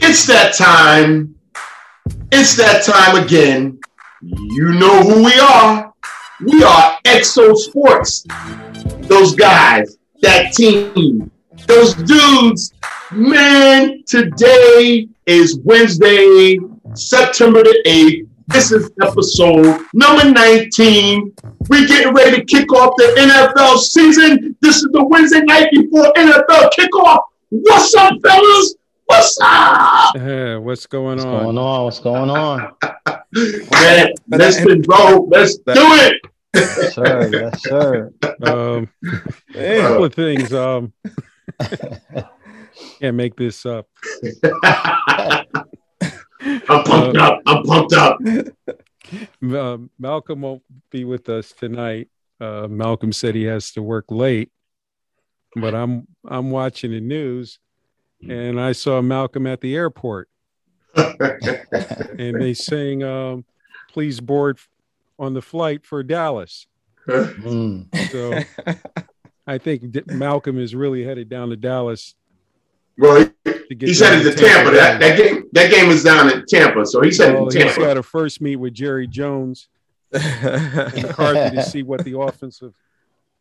It's that time. It's that time again. You know who we are. We are XO Sports. Those guys, that team, those dudes. Man, today is Wednesday, September the 8th. This is episode number 19. We're getting ready to kick off the NFL season. This is the Wednesday night before NFL kickoff. What's up, fellas? What's up? Yeah, what's going on? What's on? going on? What's going on? Man, listen, bro, let's do it. Yes, sir. Yes, sir. Um, a couple of things. Um, can't make this up. I'm pumped up. I'm pumped up. Uh, Malcolm won't be with us tonight. Uh, Malcolm said he has to work late, but I'm I'm watching the news, and I saw Malcolm at the airport, and they saying, um, "Please board on the flight for Dallas." Mm. So I think D- Malcolm is really headed down to Dallas. Well, To get he said down it's to Tampa. That, that game, that game is down in Tampa, so he said Well, it's he's oh, Tampa. got to first meet with Jerry Jones and McCarthy to see what the offensive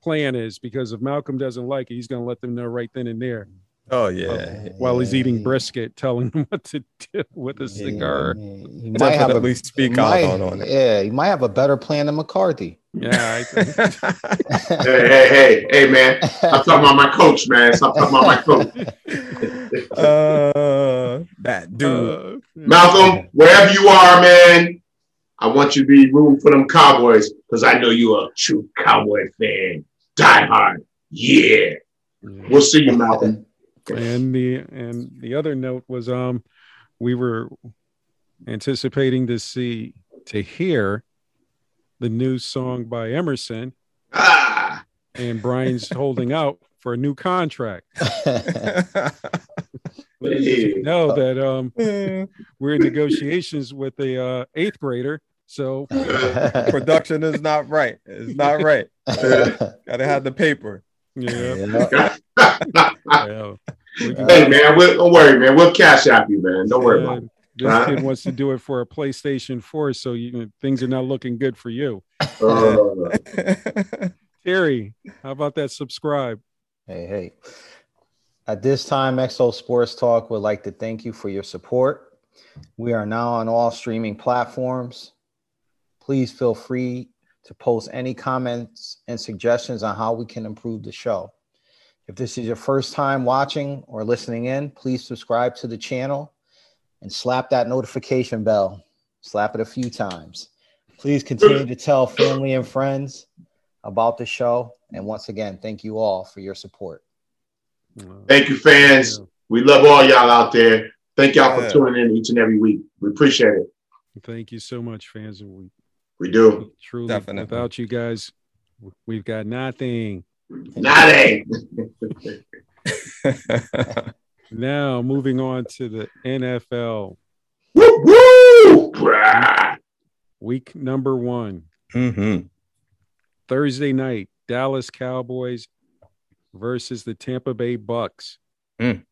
plan is. Because if Malcolm doesn't like it, he's going to let them know right then and there oh yeah. while he's eating brisket, telling him what to do with a cigar. He might have a Definitely speak he out might- on, on it. Yeah, he might have a better plan than McCarthy. Yeah, I think. Hey, hey, hey, hey, man. I'm talking about my coach, man. Stop talking about my coach. uh, that dude. Uh, Malcolm, wherever you are, man, I want you to be rooting for them Cowboys because I know you're a true Cowboy fan. Die hard. Yeah. We'll see you, Malcolm. And the and the other note was um we were anticipating to see to hear the new song by Emerson Ah, and Brian's holding out for a new contract. Little you know that um we're in negotiations with a uh, eighth grader. So Production is not right. It's not right. Gotta have the paper. yeah, Yeah. yeah. We can- hey, man, we'll, don't worry, man. We'll cash out you, man. Don't worry about it. this Huh? kid wants to do it for a PlayStation 4, so you, things are not looking good for you. Uh, Terry, how about that subscribe? Hey, hey. At this time, XO Sports Talk would like to thank you for your support. We are now on all streaming platforms. Please feel free to post any comments and suggestions on how we can improve the show. If this is your first time watching or listening in, please subscribe to the channel and slap that notification bell. Slap it a few times. Please continue to tell family and friends about the show. And once again, thank you all for your support. Thank you, fans. We love all y'all out there. Thank y'all for tuning in each and every week. We appreciate it. Thank you so much, fans. And we We do. truly, Definitely. without you guys, we've got nothing. Nothing. Now, moving on to the NFL, Woo, woo! Week number one, hmm Thursday night, Dallas Cowboys versus the Tampa Bay Bucks. Mm.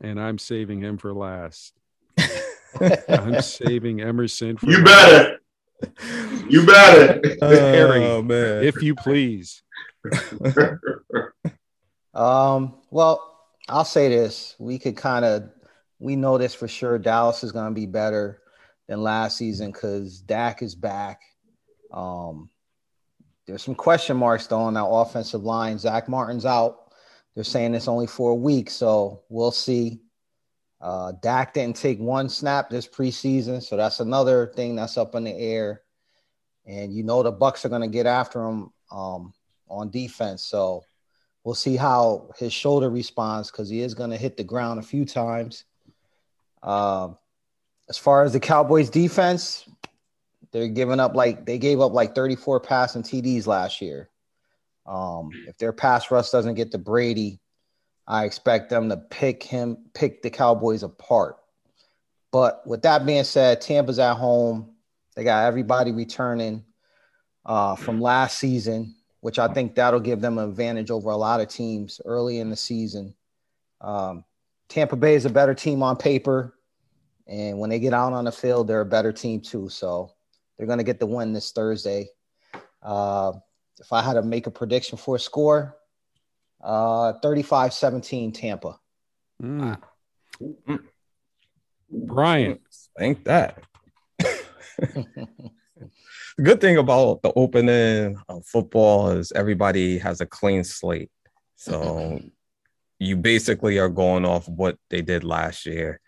And I'm saving him for last. I'm saving Emerson for You last. better. You better. Harry, Oh man. if you please. Um, well, I'll say this. We could kind of we know this for sure. Dallas is gonna be better than last season because Dak is back. Um, there's some question marks though on that offensive line. Zack Martin's out. They're saying it's only for a week, so we'll see. Uh, Dak didn't take one snap this preseason, so that's another thing that's up in the air. And you know the Bucks are going to get after him um, on defense, so we'll see how his shoulder responds because he is going to hit the ground a few times. Um, as far as the Cowboys defense, they're giving up like they gave up like 34 passing TDs last year. Um, if their pass rush doesn't get to Brady, I expect them to pick him, pick the Cowboys apart. But with that being said, Tampa's at home. They got everybody returning uh, from last season which I think that'll give them an advantage over a lot of teams early in the season. Um, Tampa Bay is a better team on paper, and when they get out on the field, they're a better team too. So they're going to get the win this Thursday. Uh, if I had to make a prediction for a score, uh, 35-17 Tampa. Mm. Brian, Thank that. the good thing about the opening of football is everybody has a clean slate. So mm-hmm. you basically are going off what they did last year.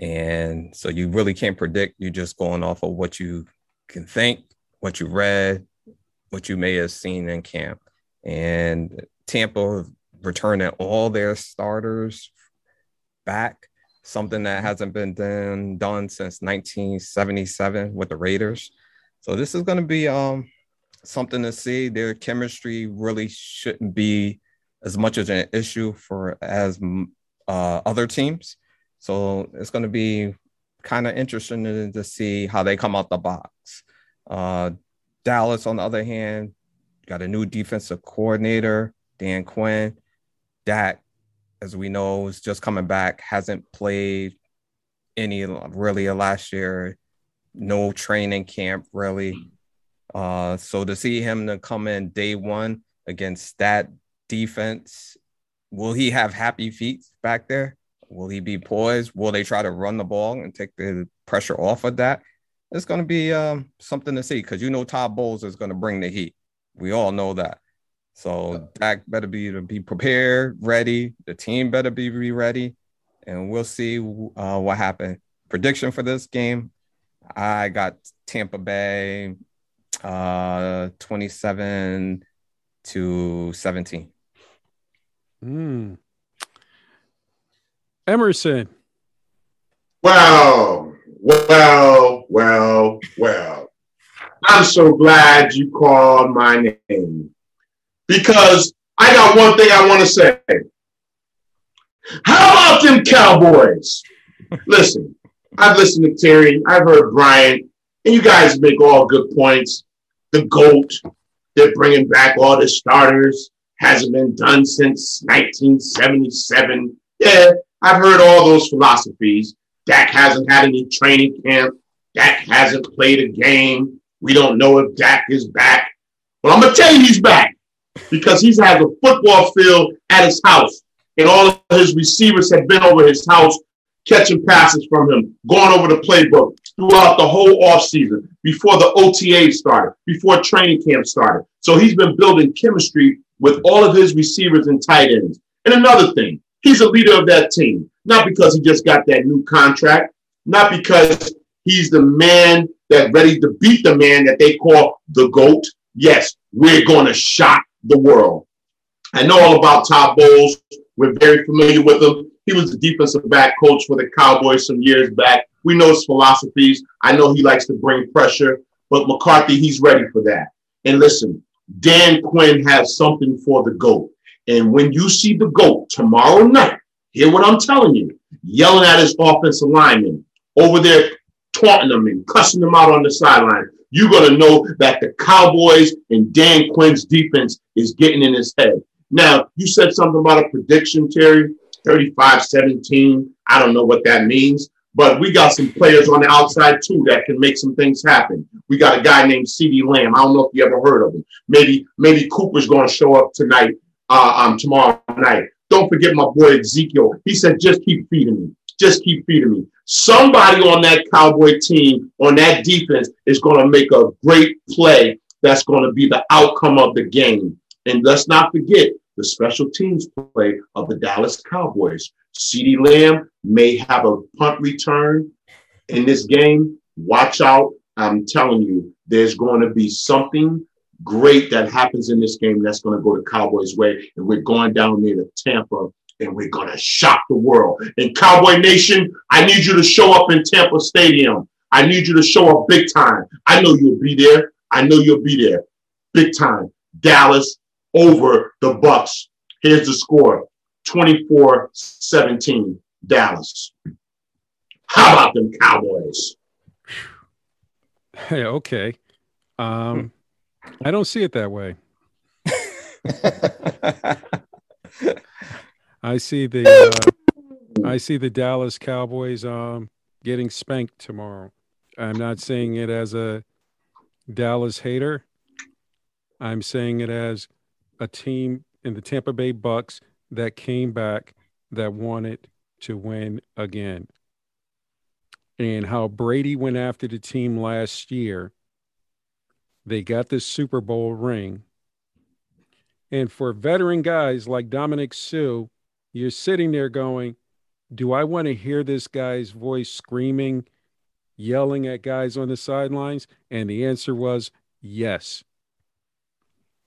And so you really can't predict. You're just going off of what you can think, what you read, what you may have seen in camp. And Tampa returning all their starters back, something that hasn't been done, done since 1977 with the Raiders. So this is going to be um, something to see. Their chemistry really shouldn't be as much as an issue for as uh, other teams. So it's going to be kind of interesting to, to, see how they come out the box. Uh, Dallas, on the other hand, got a new defensive coordinator, Dan Quinn. Dak, as we know, is just coming back, hasn't played any really last year, no training camp really. Uh, so to see him to come in day one against that defense, will he have happy feet back there? Will he be poised? Will they try to run the ball and take the pressure off of that? It's going to be um, something to see because you know Todd Bowles is going to bring the heat. We all know that. So Dak better be to be prepared, ready. The team better be, be ready, and we'll see uh, what happens. Prediction for this game: I got Tampa Bay, uh, twenty-seven to seventeen. Hmm. Emerson. Well, well, well, well. I'm so glad you called my name because I got one thing I want to say. How about them Cowboys? Listen, I've listened to Terry, I've heard Brian, and you guys make all good points. The GOAT, they're bringing back all the starters, hasn't been done since 1977. Yeah, I've heard all those philosophies. Dak hasn't had any training camp. Dak hasn't played a game. We don't know if Dak is back. But I'm going to tell you he's back because he's had a football field at his house, and all of his receivers have been over his house catching passes from him, going over the playbook throughout the whole offseason, before the OTA started, before training camp started. So he's been building chemistry with all of his receivers and tight ends. And another thing, he's a leader of that team, not because he just got that new contract, not because he's the man that ready to beat the man that they call the GOAT. Yes, we're going to shock the world. I know all about Todd Bowles. We're very familiar with him. He was the defensive back coach for the Cowboys some years back. We know his philosophies. I know he likes to bring pressure, but McCarthy, he's ready for that. And listen, Dan Quinn has something for the GOAT. And when you see the GOAT tomorrow night, hear what I'm telling you, yelling at his offensive lineman over there, taunting them and cussing them out on the sideline you're going to know that the Cowboys and Dan Quinn's defense is getting in his head. Now, you said something about a prediction, Terry 35 17. I don't know what that means, but we got some players on the outside too that can make some things happen. We got a guy named CeeDee Lamb. I don't know if you ever heard of him. Maybe, maybe Cooper's going to show up tonight, uh, um, tomorrow night. Don't forget my boy Ezekiel. He said, just keep feeding me. Just keep feeding me. Somebody on that Cowboy team, on that defense, is going to make a great play that's going to be the outcome of the game. And let's not forget the special teams play of the Dallas Cowboys. CeeDee Lamb may have a punt return in this game. Watch out. I'm telling you, there's going to be something great that happens in this game that's going to go the Cowboys' way. And we're going down there to Tampa and we're going to shock the world. And Cowboy Nation, I need you to show up in Tampa Stadium. I need you to show up big time. I know you'll be there. I know you'll be there. Big time. Dallas over the Bucks. Here's the score 24 17, Dallas. How about them Cowboys? Hey, okay. Um, I don't see it that way. I see the uh, I see the Dallas Cowboys um, getting spanked tomorrow. I'm not saying it as a Dallas hater. I'm saying it as a team in the Tampa Bay Bucks that came back that wanted to win again. And how Brady went after the team last year. They got this Super Bowl ring. And for veteran guys like Ndamukong Suh, you're sitting there going, Do I want to hear this guy's voice screaming, yelling at guys on the sidelines? And the answer was yes.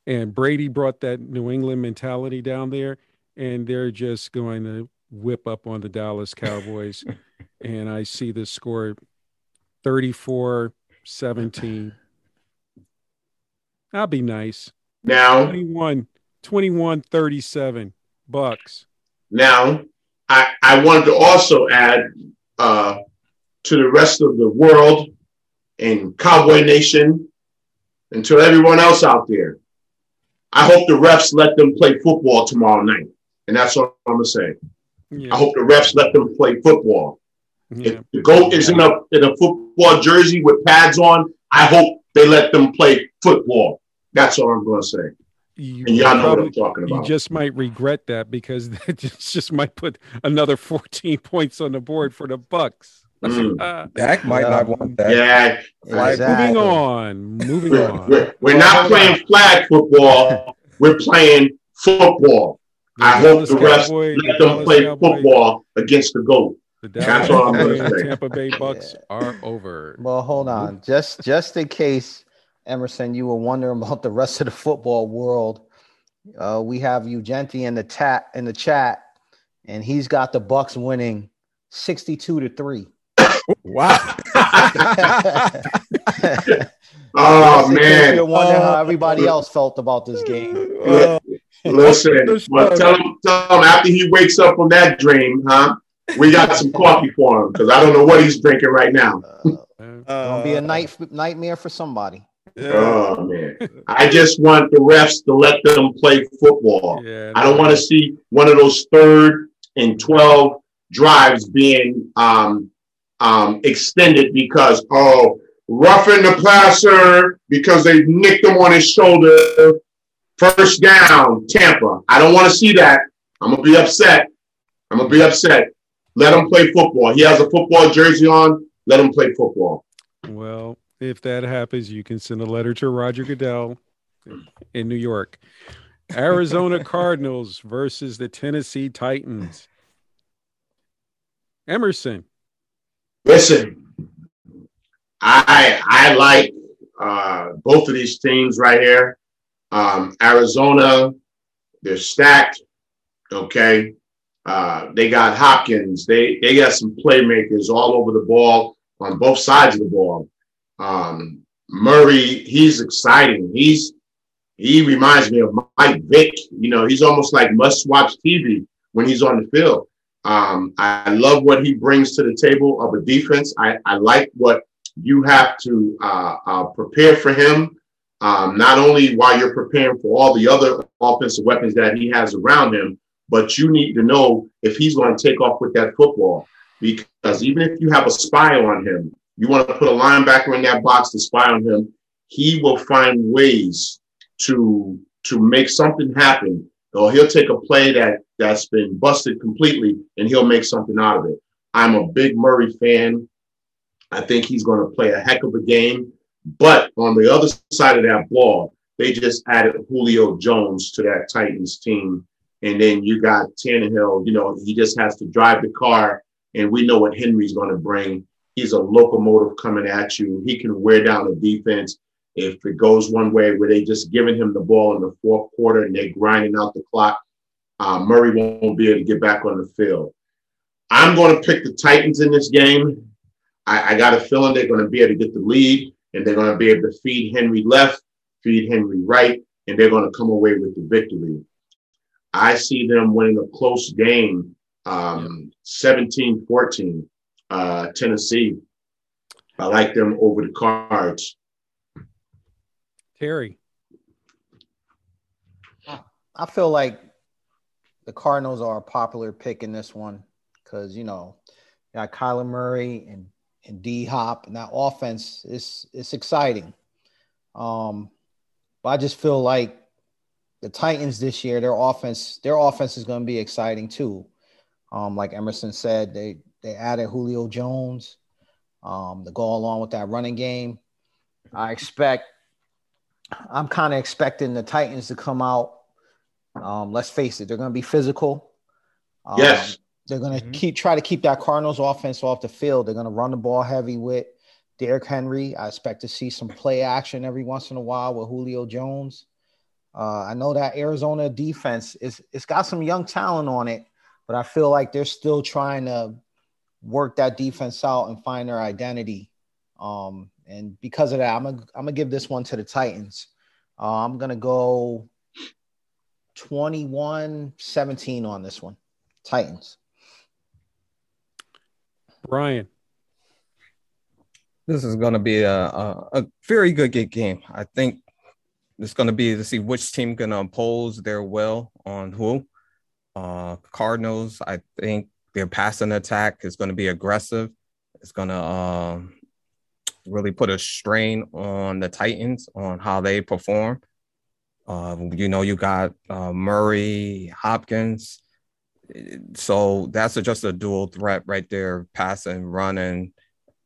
And Brady brought that New England mentality down there, and they're just going to whip up on the Dallas Cowboys. and I see the score 34 17. That'll be nice. Now, 21, 21 37 bucks. Now, I, I wanted to also add uh, to the rest of the world and Cowboy Nation and to everyone else out there. I hope the refs let them play football tomorrow night. And that's all I'm going to say. Yeah. I hope the refs let them play football. Yeah. If the GOAT is in a, in a football jersey with pads on, I hope they let them play football. That's all I'm going to say. You and y'all know probably, what I'm talking about. You just might regret that because that just, just might put another 14 points on the board for the Bucks. Mm. Uh, Dak might not want that. Yeah. Exactly. Moving on. Moving we're, on. We're, we're not playing flag football. we're playing football. The I Dallas hope the refs let them Dallas play Cowboy. football against the GOAT. The That's all I'm going to say. Tampa Bay Bucks yeah. are over. Well, hold on. Just just in case, Emerson, you were wondering about the rest of the football world. Uh, we have Ugenti in the chat in the chat, and he's got the Bucks winning 62 to 3. Wow. oh man. You're wondering how everybody else felt about this game. Uh, listen, well, tell him, tell him after he wakes up from that dream, huh? We got some coffee for him because I don't know what he's drinking right now. uh, gonna be a night nightmare for somebody. Yeah. Oh man! I just want the refs to let them play football. Yeah, I don't want to see one of those third and twelve drives being um, um, extended because oh, roughing the passer because they nicked him on his shoulder. First down, Tampa. I don't want to see that. I'm gonna be upset. I'm gonna be upset. Let him play football. He has a football jersey on. Let him play football. Well, if that happens, you can send a letter to Roger Goodell in New York. Arizona Cardinals versus the Tennessee Titans. Emerson. Listen, I I like uh, both of these teams right here. Um, Arizona, they're stacked. Okay, uh, they got Hopkins. They they got some playmakers all over the ball on both sides of the ball. Um, Murray, he's exciting. He's he reminds me of Mike Vick. You know, he's almost like must watch TV when he's on the field. Um, I love what he brings to the table of a defense. I, I like what you have to uh, uh, prepare for him, um, not only while you're preparing for all the other offensive weapons that he has around him, but you need to know if he's going to take off with that football. Because even if you have a spy on him, you want to put a linebacker in that box to spy on him, he will find ways to to make something happen. Or he'll take a play that that's been busted completely and he'll make something out of it. I'm a big Murray fan. I think he's going to play a heck of a game. But on the other side of that ball, they just added Julio Jones to that Titans team. And then you got Tannehill, you know, he just has to drive the car. And we know what Henry's going to bring. He's a locomotive coming at you. He can wear down the defense. If it goes one way where they just giving him the ball in the fourth quarter and they're grinding out the clock, uh, Murray won't be able to get back on the field. I'm going to pick the Titans in this game. I, I got a feeling they're going to be able to get the lead and they're going to be able to feed Henry left, feed Henry right, and they're going to come away with the victory. I see them winning a close game, um, 17 14, uh, Tennessee. I like them over the cards. Terry. I feel like the Cardinals are a popular pick in this one because you know, you got Kyler Murray and and D Hop, and that offense is it's exciting. Um, but I just feel like the Titans this year, their offense, their offense is going to be exciting too. Um, like Emerson said, they they added Julio Jones um, to go along with that running game. I expect, I'm kind of expecting the Titans to come out. Um, let's face it, they're going to be physical. Um, yes. They're going to mm-hmm. keep try to keep that Cardinals offense off the field. They're going to run the ball heavy with Derrick Henry. I expect to see some play action every once in a while with Julio Jones. Uh, I know that Arizona defense is it's got some young talent on it, but I feel like they're still trying to work that defense out and find their identity. Um, and because of that, I'm gonna I'm gonna give this one to the Titans. Uh, I'm gonna go 21-17 on this one. Titans. Brian. This is going to be a, a, a very good game. I think it's going to be to see which team going to impose their will on who. Uh, Cardinals, I think their passing attack is going to be aggressive. It's going to um, really put a strain on the Titans on how they perform. Uh, you know, you got uh, Murray, Hopkins. So that's a, just a dual threat right there, passing, running.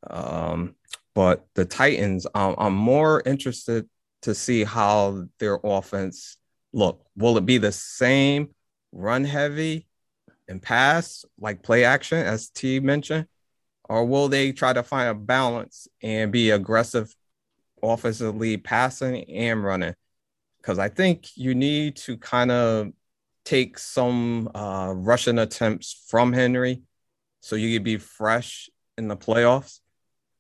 Um, but the Titans, um, I'm more interested to see how their offense look. Will it be the same run heavy and pass, like play action, as T mentioned, or will they try to find a balance and be aggressive offensively passing and running? Because I think you need to kind of take some uh, rushing attempts from Henry so you could be fresh in the playoffs.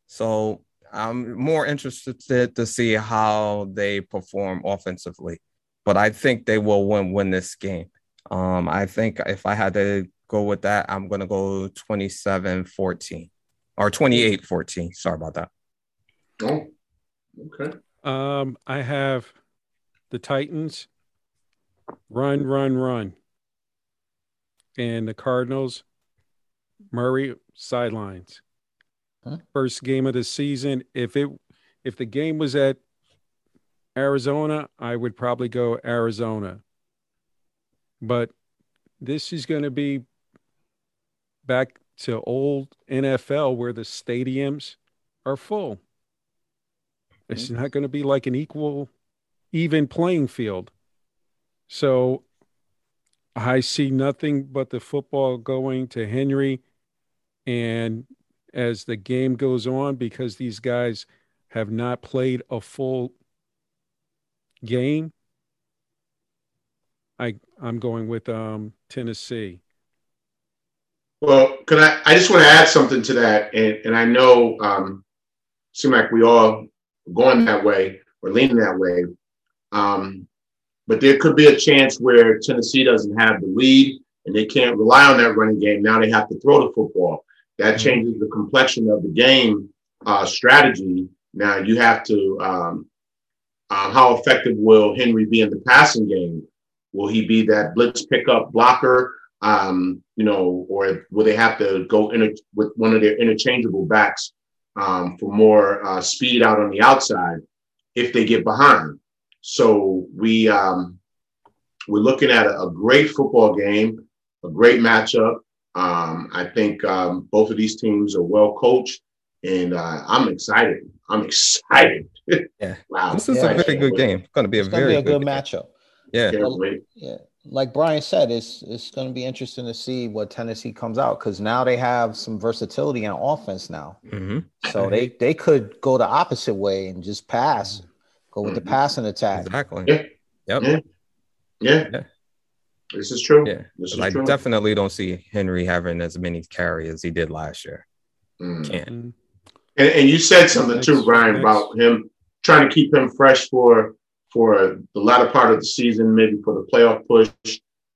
So I'm more interested to see how they perform offensively, but I think they will win win this game. Um, I think if I had to go with that, I'm going to go 27 14 or 28 14. Sorry about that. Oh, okay. Um, I have the Titans run, run, run. And the Cardinals, Murray sidelines. Huh? First game of the season. If it if the game was at Arizona, I would probably go Arizona. But this is going to be back to old NFL where the stadiums are full. It's mm-hmm. not going to be like an equal, even playing field. So I see nothing but the football going to Henry. And as the game goes on, because these guys have not played a full game, I I'm going with um, Tennessee. Well, can I? I just want to add something to that, and and I know um, seem like we all going that way or leaning that way, um, but there could be a chance where Tennessee doesn't have the lead and they can't rely on that running game. Now they have to throw the football. That mm-hmm. changes the complexion of the game uh, strategy. Now you have to. Um, uh, how effective will Henry be in the passing game? Will he be that blitz pickup blocker? Um, you know, or will they have to go in with one of their interchangeable backs um, for more uh, speed out on the outside if they get behind? So we um, we're looking at a, a, great football game, a great matchup. Um, I think um, both of these teams are well coached, and uh, I'm excited. I'm excited. yeah, wow, this is yeah, a very good game. It's going to be a very be a good, good matchup. Yeah. Yeah. Like Brian said, it's it's going to be interesting to see what Tennessee comes out because now they have some versatility in offense now. Mm-hmm. So they they could go the opposite way and just pass, go with mm-hmm. the passing attack. Exactly. Yeah. Yep. Yeah. yeah. yeah. This is true. Yeah. Is I true. definitely don't see Henry having as many carry as he did last year. Mm. Can't. And, and you said something too, Brian, about him trying to keep him fresh for for the latter part of the season, maybe for the playoff push.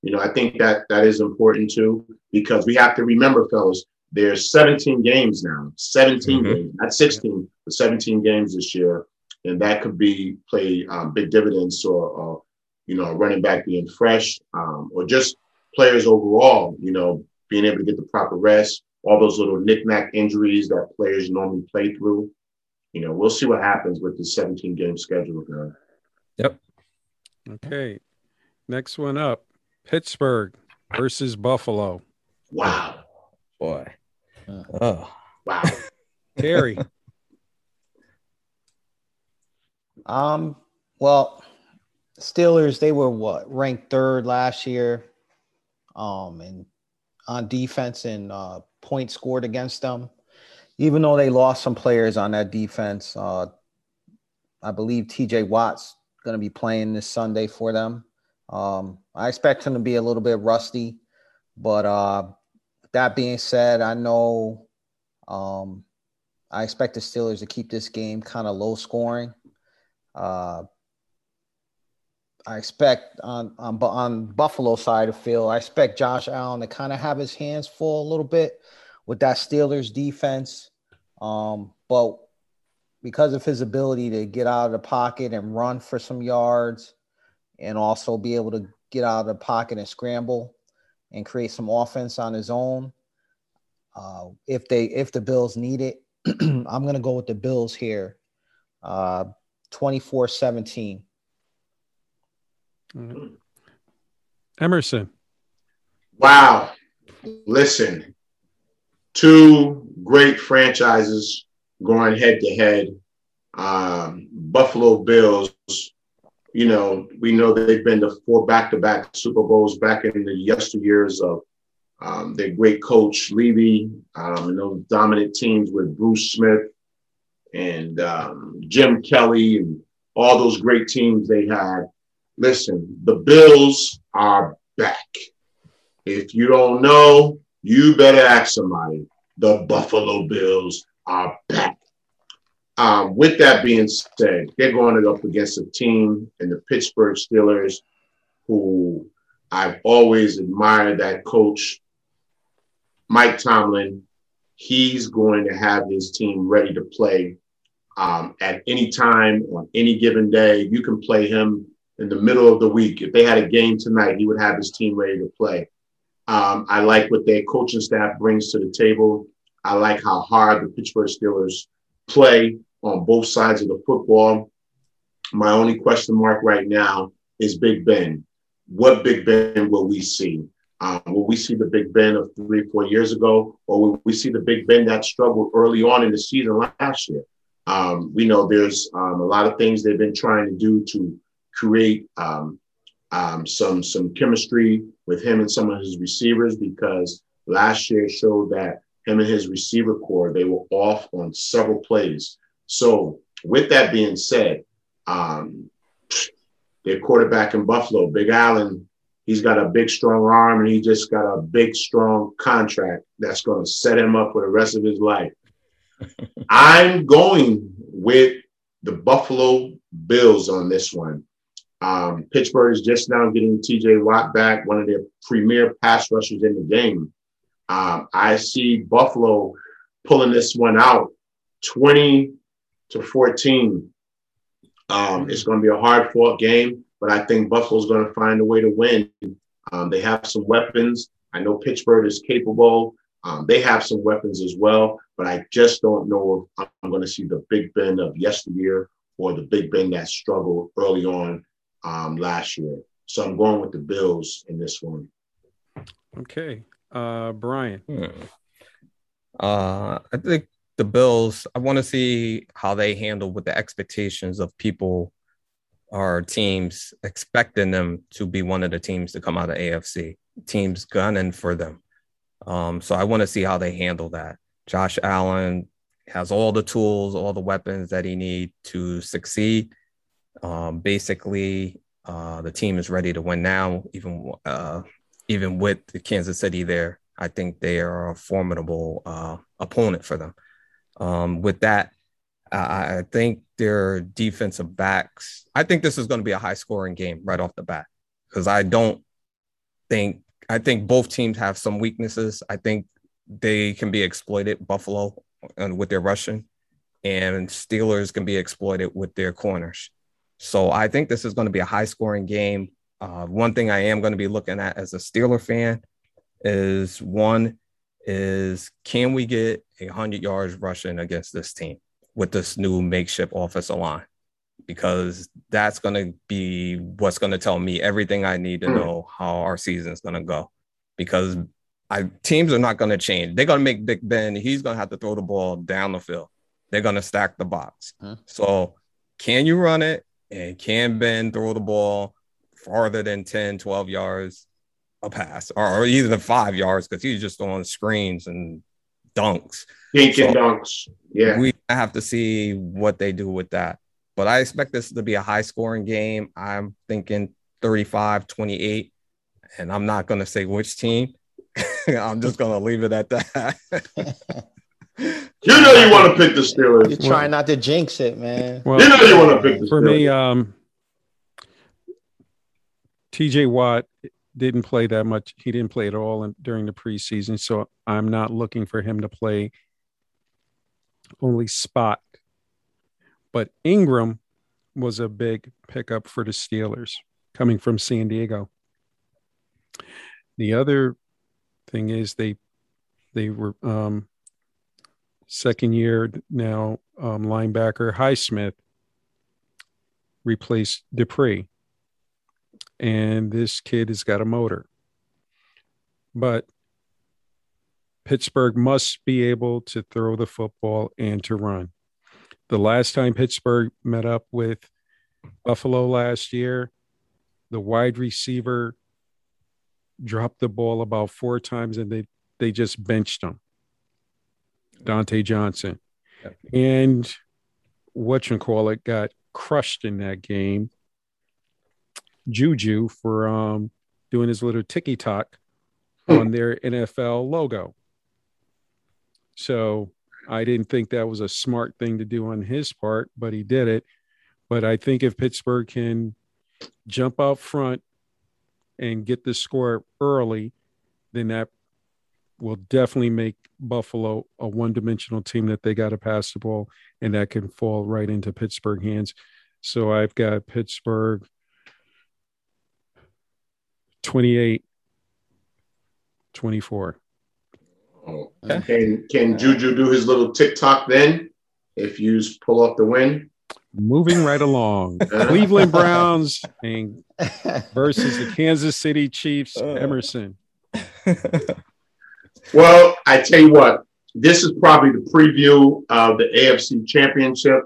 You know, I think that that is important too, because we have to remember, fellas, there's 17 games now, 17 mm-hmm. games, not 16, but 17 games this year. And that could be play um, big dividends or, or, you know, running back being fresh, um, or just players overall, you know, being able to get the proper rest, all those little knickknack injuries that players normally play through. You know, we'll see what happens with the 17 game schedule. Girl. Yep. Okay. Next one up Pittsburgh versus Buffalo. Wow. Boy. Uh, Oh. Wow. Terry. Um, well, Steelers, they were what ranked third last year. Um, and on defense and uh points scored against them. Even though they lost some players on that defense, uh I believe TJ Watt's gonna be playing this Sunday for them. Um, I expect him to be a little bit rusty, but uh that being said, I know um I expect the Steelers to keep this game kind of low scoring. Uh, I expect on on on Buffalo side of field, I expect Josh Allen to kind of have his hands full a little bit with that Steelers defense. Um, but because of his ability to get out of the pocket and run for some yards, and also be able to get out of the pocket and scramble and create some offense on his own, uh, if they if the Bills need it, I'm gonna go with the Bills here. Uh, 24 17. Emerson. Wow. Listen, two great franchises going head to head. Um, Buffalo Bills, you know, we know they've been to four back to back Super Bowls back in the yesteryears of um, their great coach, Levy, um, and those dominant teams with Bruce Smith and um, Jim Kelly and all those great teams they had. Listen, the Bills are back. If you don't know, you better ask somebody. The Buffalo Bills are back. Um, with that being said, they're going up against a team in the Pittsburgh Steelers who I've always admired that coach, Mike Tomlin. He's going to have his team ready to play um, at any time on any given day. You can play him in the middle of the week. If they had a game tonight, he would have his team ready to play. Um, I like what their coaching staff brings to the table. I like how hard the Pittsburgh Steelers play on both sides of the football. My only question mark right now is Big Ben. What Big Ben will we see? Um, will we see the Big Ben of three, four years ago, or will we see the Big Ben that struggled early on in the season last year? Um, we know there's um, a lot of things they've been trying to do to create um, um, some some chemistry with him and some of his receivers because last year showed that him and his receiver corps they were off on several plays. So with that being said, um, their quarterback in Buffalo, Big Allen, he's got a big strong arm and he just got a big strong contract that's going to set him up for the rest of his life. I'm going with the Buffalo Bills on this one. Um, Pittsburgh is just now getting TJ Watt back, one of their premier pass rushers in the game. Um, I see Buffalo pulling this one out 20 to 14. Um, it's going to be a hard fought game, but I think Buffalo's going to find a way to win. Um, they have some weapons. I know Pittsburgh is capable. Um, they have some weapons as well, but I just don't know if I'm going to see the Big Ben of yesteryear or the Big Ben that struggled early on um, last year. So I'm going with the Bills in this one. Okay. Uh, Brian. Hmm. Uh, I think the Bills, I want to see how they handle with the expectations of people or teams expecting them to be one of the teams to come out of AFC, teams gunning for them. Um, so I want to see how they handle that. Josh Allen has all the tools, all the weapons that he needs to succeed. Um, basically, uh, the team is ready to win now, even uh, even with the Kansas City there. I think they are a formidable uh, opponent for them. Um, with that, I, I think their defensive backs. I think this is going to be a high scoring game right off the bat because I don't think I think both teams have some weaknesses. I think they can be exploited, Buffalo, and with their rushing, and Steelers can be exploited with their corners. So I think this is going to be a high scoring game. Uh, one thing I am going to be looking at as a Steeler fan is one is can we get a hundred yards rushing against this team with this new makeshift offensive line? Because that's going to be what's going to tell me everything I need to hmm. know how our season is going to go. Because I, teams are not going to change. They're going to make Big Ben. He's going to have to throw the ball down the field. They're going to stack the box. Huh? So, can you run it? And can Ben throw the ball farther than 10, 12 yards a pass or, or even five yards because he's just on screens and dunks. Dink so dunks. Yeah. We have to see what they do with that. But I expect this to be a high scoring game. I'm thinking 35 28. And I'm not going to say which team. I'm just going to leave it at that. you know you want to pick the Steelers. You're trying not to jinx it, man. Well, you know you want to pick the For me, um, TJ Watt didn't play that much. He didn't play at all in, during the preseason, so I'm not looking for him to play only spot. But Ingram was a big pickup for the Steelers coming from San Diego. The other thing is they they were um, second year now um, linebacker Highsmith replaced Dupree and this kid has got a motor. But Pittsburgh must be able to throw the football and to run. The last time Pittsburgh met up with Buffalo last year, the wide receiver dropped the ball about four times and they, they just benched him. Diontae Johnson. Yep. And what you call it got crushed in that game. Juju for um, doing his little ticky tock hmm. on their NFL logo. So I didn't think that was a smart thing to do on his part, but he did it. But I think if Pittsburgh can jump out front and get the score early, then that will definitely make Buffalo a one dimensional team that they got to pass the ball and that can fall right into Pittsburgh hands. So I've got Pittsburgh 28 24. Oh, can can Juju do his little TikTok then? If you pull off the win, moving right along, Cleveland Browns and versus the Kansas City Chiefs. Uh. Emerson. well, I tell you what, this is probably the preview of the AFC Championship.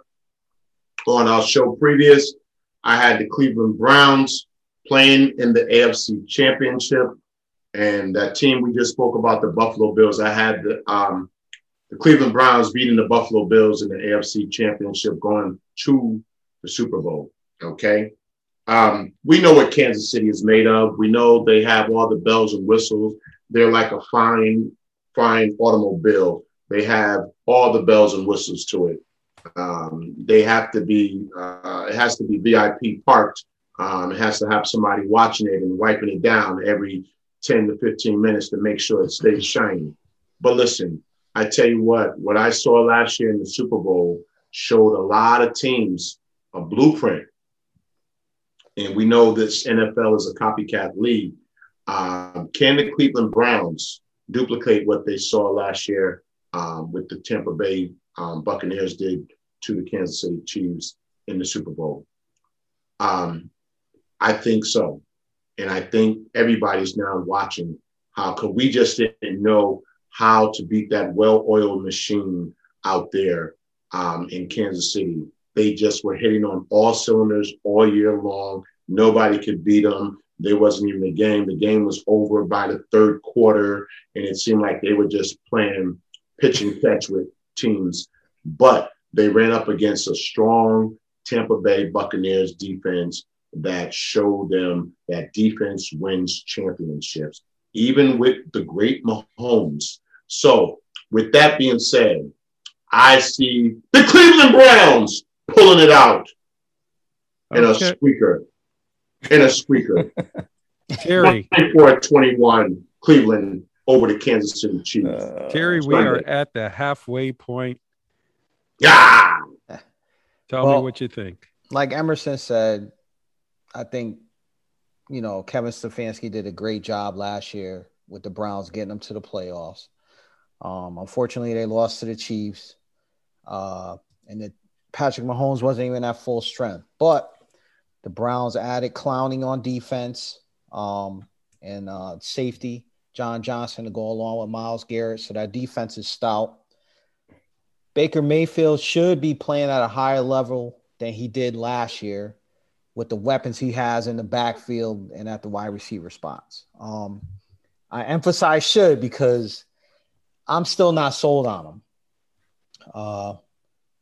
On our show previous, I had the Cleveland Browns playing in the AFC Championship. And that team we just spoke about, the Buffalo Bills, I had the, um, the Cleveland Browns beating the Buffalo Bills in the AFC Championship going to the Super Bowl. Okay. Um, we know what Kansas City is made of. We know they have all the bells and whistles. They're like a fine, fine automobile. They have all the bells and whistles to it. Um, they have to be, uh, it has to be VIP parked um, it has to have somebody watching it and wiping it down every 10 to 15 minutes to make sure it stays shiny. But listen, I tell you what, what I saw last year in the Super Bowl showed a lot of teams a blueprint. And we know this NFL is a copycat league. Um, can the Cleveland Browns duplicate what they saw last year um, with the Tampa Bay um, Buccaneers did to the Kansas City Chiefs in the Super Bowl? Um, I think so. And I think everybody's now watching how could we just didn't know how to beat that well-oiled machine out there um, in Kansas City. They just were hitting on all cylinders all year long. Nobody could beat them. There wasn't even a game. The game was over by the third quarter, and it seemed like they were just playing pitch and catch with teams. But they ran up against a strong Tampa Bay Buccaneers defense that show them that defense wins championships, even with the great Mahomes. So, with that being said, I see the Cleveland Browns pulling it out in okay. a squeaker. In a squeaker. Terry. 24 21, Cleveland over the Kansas City Chiefs. Uh, Terry, we are at the halfway point. Yeah. Tell well, me what you think. like Emerson said, I think you know Kevin Stefanski did a great job last year with the Browns getting them to the playoffs. Um, unfortunately, they lost to the Chiefs, uh, and the, Patrick Mahomes wasn't even at full strength. But the Browns added Clowney on defense um, and uh, safety, John Johnson to go along with Myles Garrett, so that defense is stout. Baker Mayfield should be playing at a higher level than he did last year with the weapons he has in the backfield and at the wide receiver spots. Um, I emphasize should because I'm still not sold on him. Uh,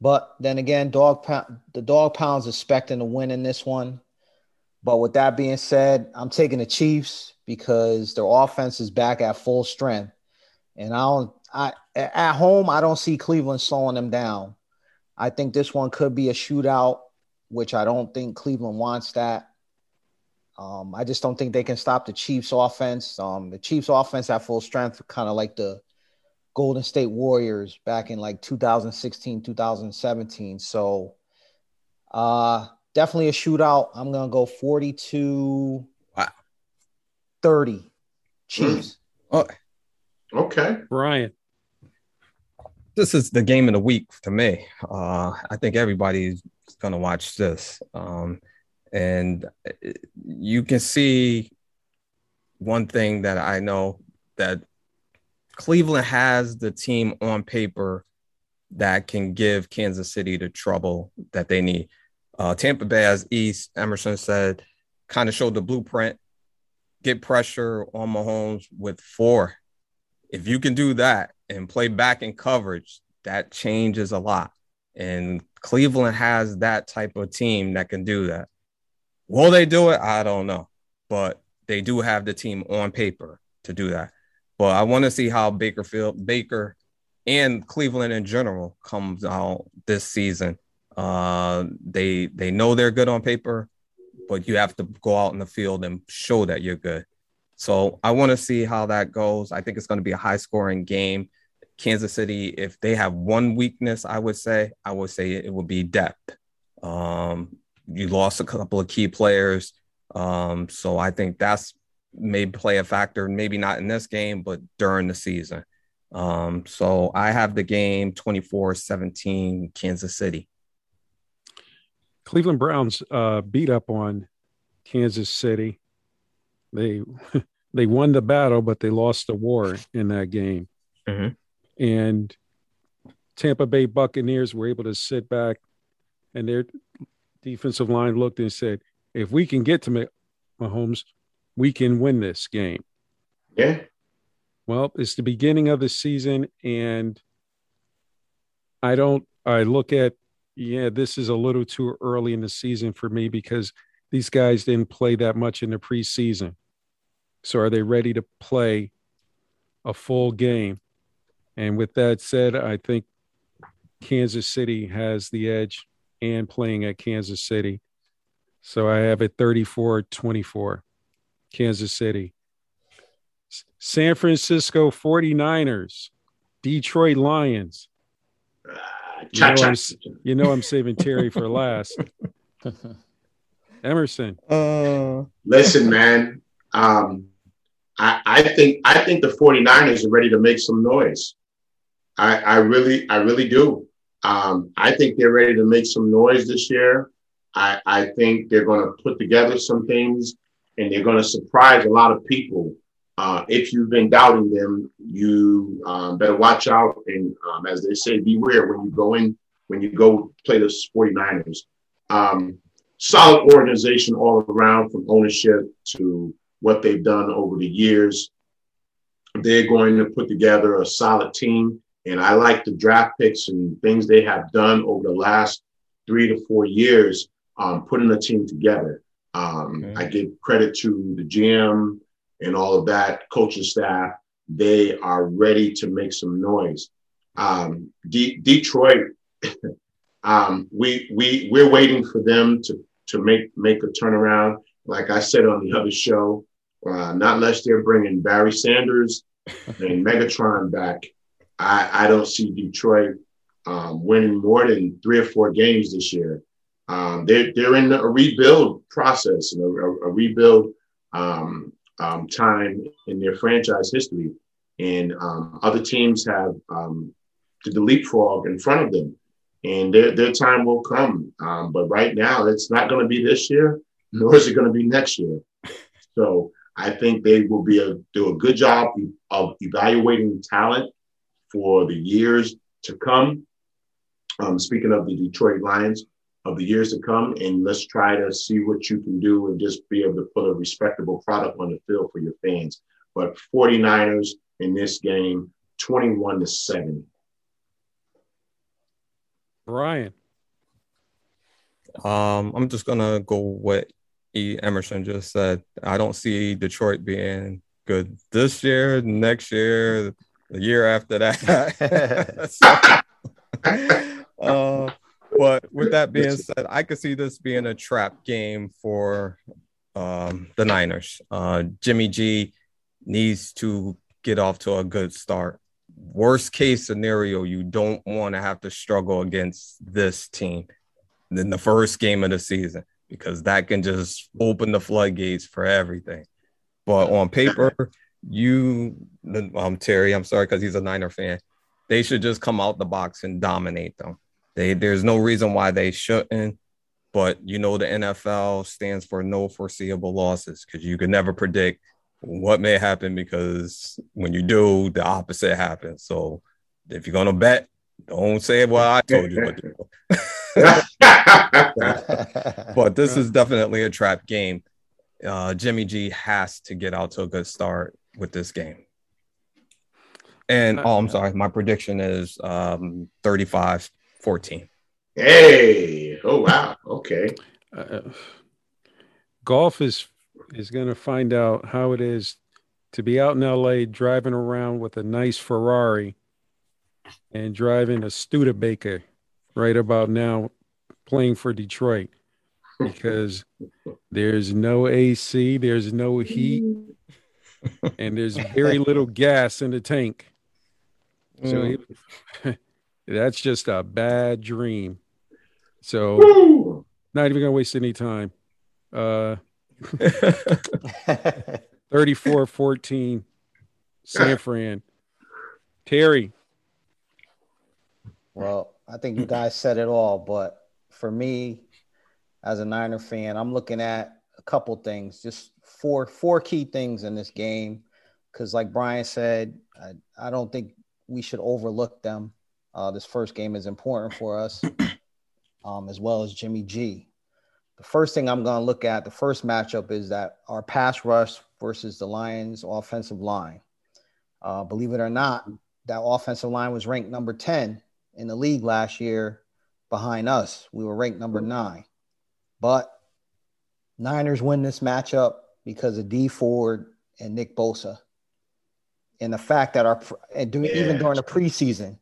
but then again, dog pound, the dog pounds expecting to win in this one. But with that being said, I'm taking the Chiefs because their offense is back at full strength, and I don't. I at home, I don't see Cleveland slowing them down. I think this one could be a shootout, which I don't think Cleveland wants that. Um, I just don't think they can stop the Chiefs offense. Um, the Chiefs offense at full strength, kind of like the Golden State Warriors back in like 2016, 2017. So uh definitely a shootout. I'm gonna go 42 wow. 30 Chiefs. Oh, Okay. Brian. This is the game of the week to me. Uh, I think everybody's gonna watch this, um, and you can see one thing that I know that Cleveland has the team on paper that can give Kansas City the trouble that they need. Uh, Tampa Bay, as East Emerson said, kind of showed the blueprint. Get pressure on Mahomes with four. If you can do that and play back in coverage, that changes a lot. And Cleveland has that type of team that can do that. Will they do it? I don't know. But they do have the team on paper to do that. But I want to see how Bakerfield, Baker, and Cleveland in general comes out this season. Uh, they they know they're good on paper, but you have to go out in the field and show that you're good. So I want to see how that goes. I think it's going to be a high scoring game. Kansas City, if they have one weakness, I would say, I would say it would be depth. Um, you lost a couple of key players. Um, so I think that's may play a factor, maybe not in this game, but during the season. Um, so I have the game 24 17 Kansas City. Cleveland Browns uh, beat up on Kansas City. They they won the battle, but they lost the war in that game. Mhm. And Tampa Bay Buccaneers were able to sit back, and their defensive line looked and said, "If we can get to Mah- Mahomes, we can win this game." Yeah. Well, it's the beginning of the season, and I don't. I look at, yeah, this is a little too early in the season for me because these guys didn't play that much in the preseason. So, are they ready to play a full game? And with that said, I think Kansas City has the edge and playing at Kansas City. So, I have it 34 24, Kansas City. San Francisco 49ers, Detroit Lions. You know. I'm, you know I'm saving Terry for last. Emerson, Uh, Listen, man. Um, I, I think I think the 49ers are ready to make some noise. I, I really, I really do. Um, I think they're ready to make some noise this year. I, I think they're going to put together some things and they're going to surprise a lot of people. Uh, if you've been doubting them, you um, better watch out. And um, as they say, beware when you go in, when you go play the 49ers. Um, solid organization all around from ownership to what they've done over the years. They're going to put together a solid team. And I like the draft picks and things they have done over the last three to four years, um, putting a team together. Um, Okay. I give credit to the GM and all of that coaching staff. They are ready to make some noise. Um, D- Detroit, um, we we we're waiting for them to to make make a turnaround. Like I said on the other show, uh, not unless they're bringing Barry Sanders and Megatron back. I, I don't see Detroit um, winning more than three or four games this year. Um, they're they're in a rebuild process, and a, a, rebuild um, um, time in their franchise history, and um, other teams have um, the leapfrog in front of them, and their their time will come. But right now, it's not going to be this year, nor is it going to be next year. So I think they will be a, do a good job of evaluating talent for the years to come. Um, speaking of the Detroit Lions, of the years to come, and let's try to see what you can do and just be able to put a respectable product on the field for your fans. But 49ers in this game, 21 to 7. Brian. Um, I'm just gonna go what E. Emerson just said. I don't see Detroit being good this year, next year, the year after that. so, uh, but with that being said, I could see this being a trap game for um, the Niners. Uh, Jimmy G needs to get off to a good start. Worst case scenario, you don't want to have to struggle against this team in the first game of the season because that can just open the floodgates for everything. But on paper, you, um, Terry, I'm sorry because he's a Niner fan. They should just come out the box and dominate them. They there's no reason why they shouldn't. But you know the NFL stands for no foreseeable losses because you can never predict what may happen because when you do, the opposite happens. So if you're gonna bet, don't say what I told you. but this is definitely a trap game. Uh, Jimmy G has to get out to a good start with this game. And oh, I'm sorry, my prediction is um, 35 14. Hey, oh wow, okay. Uh, golf is is going to find out how it is to be out in LA driving around with a nice Ferrari and driving a Studebaker right about now playing for Detroit because there's no AC, there's no heat, and there's very little gas in the tank. So mm. That's just a bad dream. So Woo! not even gonna waste any time. Uh 34-14 San Fran. Terry. Well, I think you guys said it all, but for me, as a Niner fan, I'm looking at a couple things, just four four key things in this game. Because, like Brian said, I, I don't think we should overlook them. Uh, this first game is important for us, um, as well as Jimmy G. The first thing I'm going to look at, the first matchup is that our pass rush versus the Lions' offensive line. Uh, believe it or not, that offensive line was ranked number 10 in the league last year behind us. We were ranked number nine. But Niners win this matchup because of Dee Ford and Nick Bosa. And the fact that our, and doing, yeah. even during the preseason,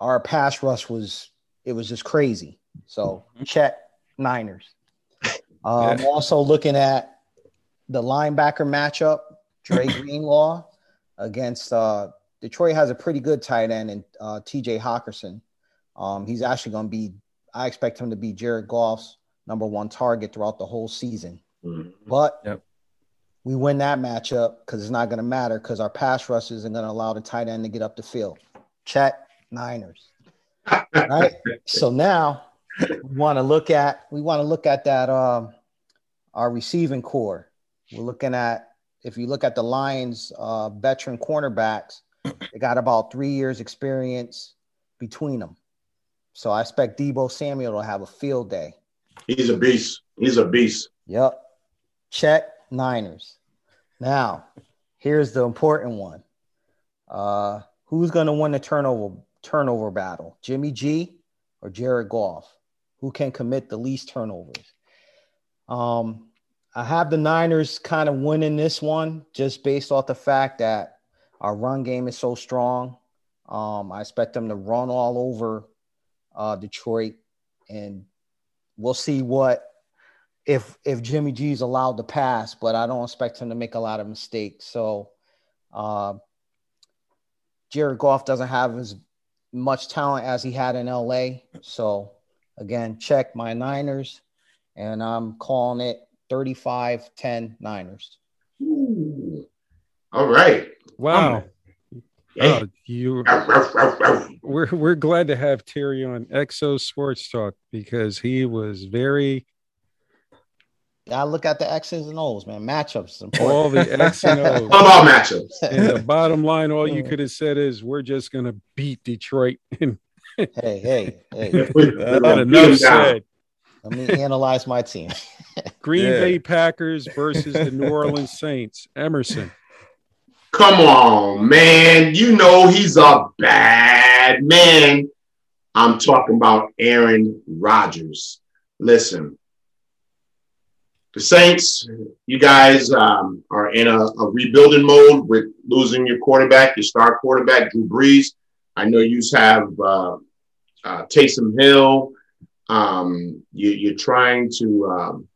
our pass rush was it was just crazy. So mm-hmm. check Niners. Um, yeah. Also looking at the linebacker matchup, Dre Greenlaw against uh, Detroit has a pretty good tight end in uh, T.J. Hockenson. Um, he's actually going to be. I expect him to be Jared Goff's number one target throughout the whole season. Mm-hmm. But yep. we win that matchup because it's not going to matter because our pass rush isn't going to allow the tight end to get up the field. Check Niners. right. So now we want to look at we want to look at that um our receiving corps. We're looking at if you look at the Lions uh veteran cornerbacks, they got about three years experience between them. So I expect Deebo Samuel to have a field day. He's a beast. He's a beast. Yep. Check Niners. Now, here's the important one. Uh, who's going to win the turnover turnover battle, Jimmy G or Jared Goff? Who can commit the least turnovers? Um, I have the Niners kind of winning this one just based off the fact that our run game is so strong. Um, I expect them to run all over uh, Detroit, and we'll see what if if Jimmy G is allowed to pass, but I don't expect him to make a lot of mistakes. So uh, Jared Goff doesn't have as much talent as he had in LA. So again, check my Niners, and I'm calling it 35-10 Niners. Ooh. All right. Wow. Hey. Oh, you we're we're glad to have Terry on XO Sports Talk because he was very I look at the X's and O's, man. Matchups important. all the X and O's. All about matchups. And the bottom line, all you could have said is we're just gonna beat Detroit. And hey, hey, hey. We're not gonna beat enough 'em down. said. Let me analyze my team. Green Yeah. Bay Packers versus the New Orleans Saints. Emerson. Come on, man. You know he's a bad man. I'm talking about Aaron Rodgers. Listen, the Saints, you guys um, are in a, a rebuilding mode with losing your quarterback, your star quarterback, Drew Brees. I know you have uh, uh, Taysom Hill. Um, you, you're trying to um,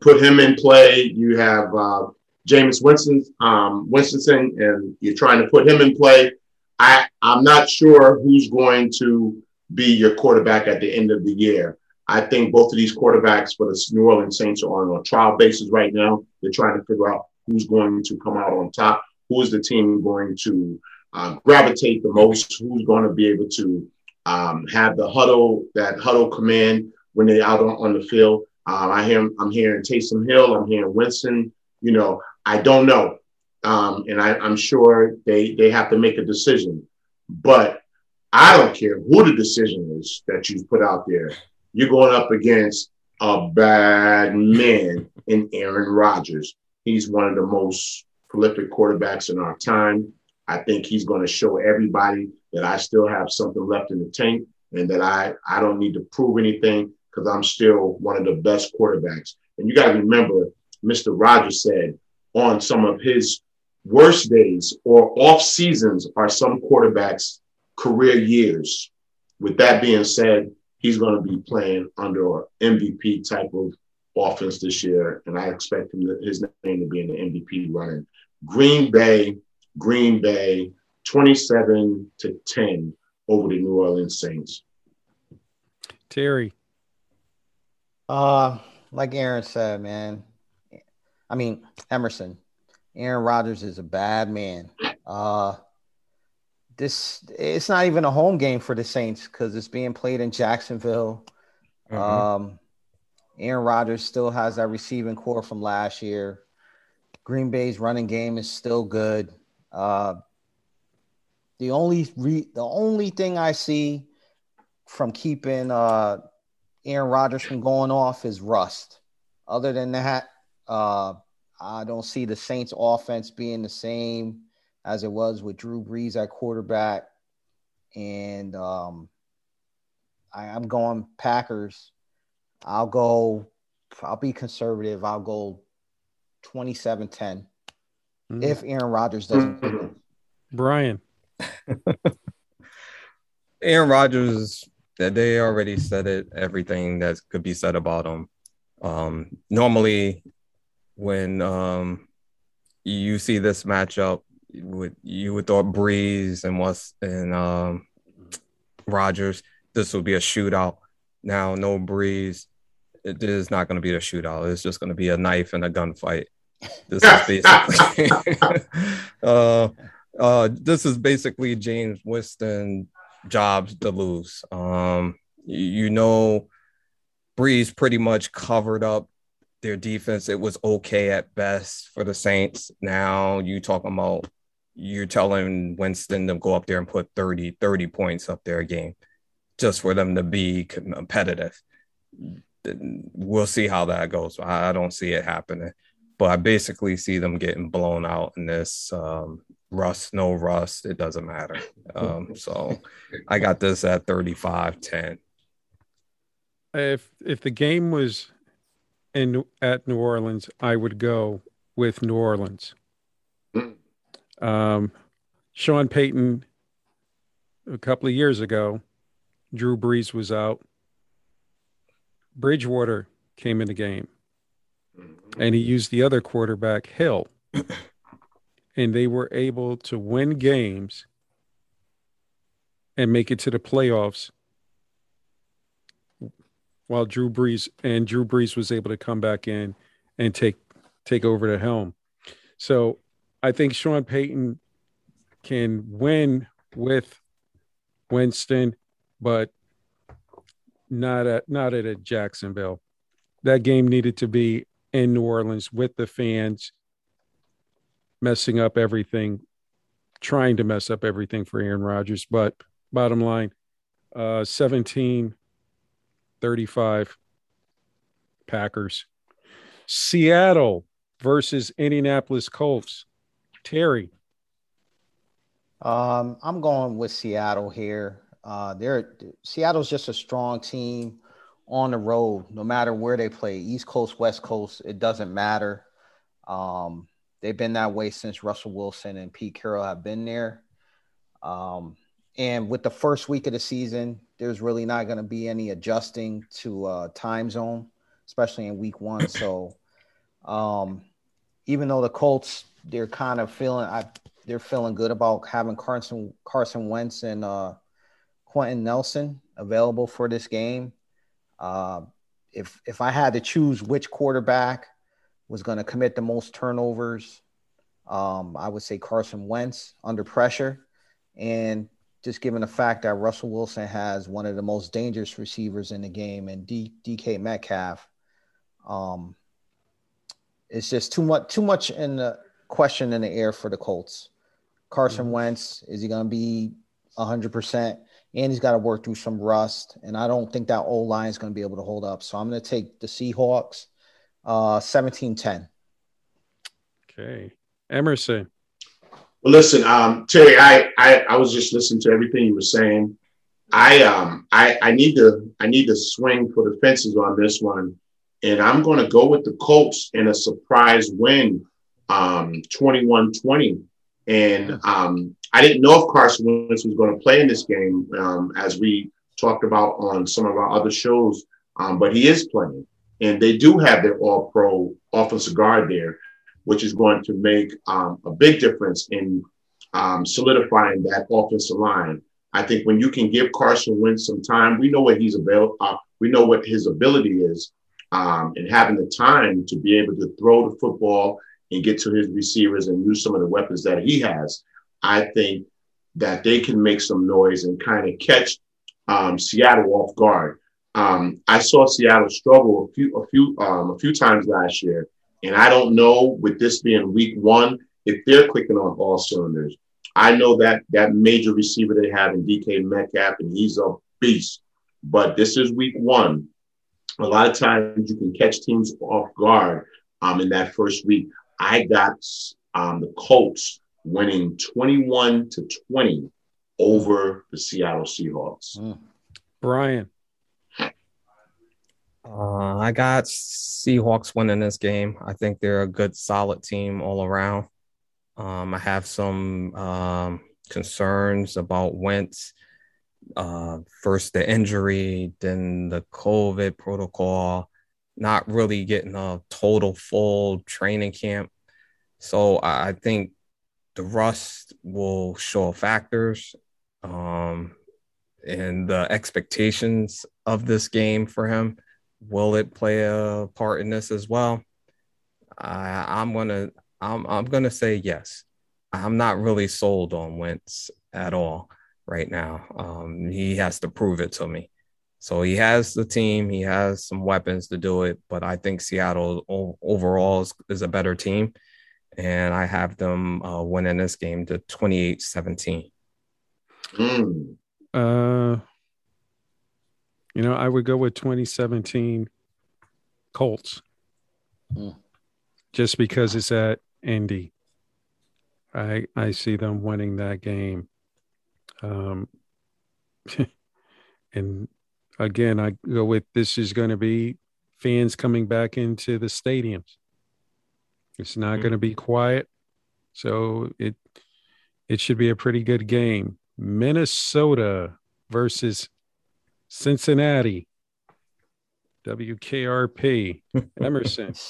put him in play. You have uh, Jameis Winston, um, Winstonson, and you're trying to put him in play. I, I'm not sure who's going to be your quarterback at the end of the year. I think both of these quarterbacks for the New Orleans Saints are on a trial basis right now. They're trying to figure out who's going to come out on top, who is the team going to uh, gravitate the most, who's going to be able to um, have the huddle, that huddle command when they're out on, on the field. Um, I hear, I'm hearing Taysom Hill, I'm hearing Winston. You know, I don't know, um, and I, I'm sure they they have to make a decision. But I don't care who the decision is that you put out there. You're going up against a bad man in Aaron Rodgers. He's one of the most prolific quarterbacks in our time. I think he's going to show everybody that I still have something left in the tank and that I, I don't need to prove anything because I'm still one of the best quarterbacks. And you got to remember, Mr. Rogers said on some of his worst days or off seasons are some quarterbacks' career years. With that being said, he's going to be playing under an MVP type of offense this year, and I expect him to, his name to be in the MVP running. Green Bay, Green Bay, 27 to 10 over the New Orleans Saints. Terry. Uh, like Aaron said, man. I mean, Emerson. Aaron Rodgers is a bad man. Uh, this it's not even a home game for the Saints because it's being played in Jacksonville. Mhm. Um, Aaron Rodgers still has that receiving corps from last year. Green Bay's running game is still good. Uh, the only re- the only thing I see from keeping uh, Aaron Rodgers from going off is rust. Other than that, uh, I don't see the Saints' offense being the same as it was with Drew Brees at quarterback. And um, I, I'm going Packers. I'll go, I'll be conservative. I'll go 27 10 Mm. if Aaron Rodgers doesn't. Brian. Aaron Rodgers, that they already said it, everything that could be said about him. Um, normally, when um, you see this matchup, you would you would thought Brees and what's and um, Rodgers, this would be a shootout. Now, no Brees, it is not going to be a shootout. It's just going to be a knife and a gunfight. This is basically. uh, uh, this is basically James Winston jobs to lose. Um, you, you know, Brees pretty much covered up their defense. It was okay at best for the Saints. Now you talking about you're telling Winston to go up there and put 30, 30 points up there a game just for them to be competitive. We'll see how that goes. I I don't see it happening, but I basically see them getting blown out in this um, rust, no rust. It doesn't matter. Um, so I got this at 35 10. If if the game was in at New Orleans, I would go with New Orleans. Mm. Um, Sean Payton, a couple of years ago, Drew Brees was out. Bridgewater came in the game, and he used the other quarterback, Hill, and they were able to win games and make it to the playoffs while Drew Brees and Drew Brees was able to come back in and take take over the helm. So I think Sean Payton can win with Winston, but not at not at Jacksonville. That game needed to be in New Orleans with the fans messing up everything, trying to mess up everything for Aaron Rodgers. But bottom line, uh, 17 35 Packers. Seattle versus Indianapolis Colts. Terry. Um, I'm going with Seattle here. Uh, they're Seattle's just a strong team on the road, no matter where they play, East Coast, West Coast, it doesn't matter. Um, they've been that way since Russell Wilson and Pete Carroll have been there. Um, and with the first week of the season, there's really not going to be any adjusting to uh, time zone, especially in week one. So, um, even though the Colts, they're kind of feeling, I, they're feeling good about having Carson Carson Wentz and uh, Quenton Nelson available for this game. Uh, if if I had to choose which quarterback was going to commit the most turnovers, um, I would say Carson Wentz under pressure, and just given the fact that Russell Wilson has one of the most dangerous receivers in the game and D, DK Metcalf, um, it's just too much too much in the question in the air for the Colts. Carson mm-hmm. Wentz is he going to be hundred percent? And he's got to work through some rust, and I don't think that old line is going to be able to hold up. So I'm going to take the Seahawks, uh, 17-10. Okay, Emerson. Well, listen, um, Terry, I, I I was just listening to everything you were saying. I um I I need to I need to swing for the fences on this one, and I'm going to go with the Colts in a surprise win, um 21-20. And um, I didn't know if Carson Wentz was going to play in this game, um, as we talked about on some of our other shows, um, but he is playing, and they do have their All-Pro offensive guard there which is going to make um, a big difference in um, solidifying that offensive line. I think when you can give Carson Wentz some time, we know what he's available. Uh, we know what his ability is, um, and having the time to be able to throw the football and get to his receivers and use some of the weapons that he has. I think that they can make some noise and kind of catch um, Seattle off guard. Um, I saw Seattle struggle a few a few um, a few times last year and I don't know with this being week one if they're clicking on all cylinders. I know that that major receiver they have in DK Metcalf, and he's a beast. But this is week one. A lot of times you can catch teams off guard um, in that first week. I got um, the Colts winning 21 to 20 over the Seattle Seahawks. Mm. Brian. Uh, I got Seahawks winning this game. I think they're a good, solid team all around. Um, I have some um, concerns about Wentz. Uh, first the injury, then the COVID protocol, not really getting a total full training camp. So I think the rust will show factors um, and the expectations of this game for him will it play a part in this as well? I, I'm gonna I'm I'm gonna say yes. I'm not really sold on Wentz at all right now. Um, he has to prove it to me. So he has the team, he has some weapons to do it, but I think Seattle o- overall is, is, a better team. And I have them uh, winning this game to 28 17. Mm. Uh, you know, I would go with 2017 Colts. Mm. Just because it's at Indy. I I see them winning that game. Um and again, I go with this is going to be fans coming back into the stadiums. It's not mm-hmm. going to be quiet. So it it should be a pretty good game. Minnesota versus Cincinnati, WKRP, Emerson.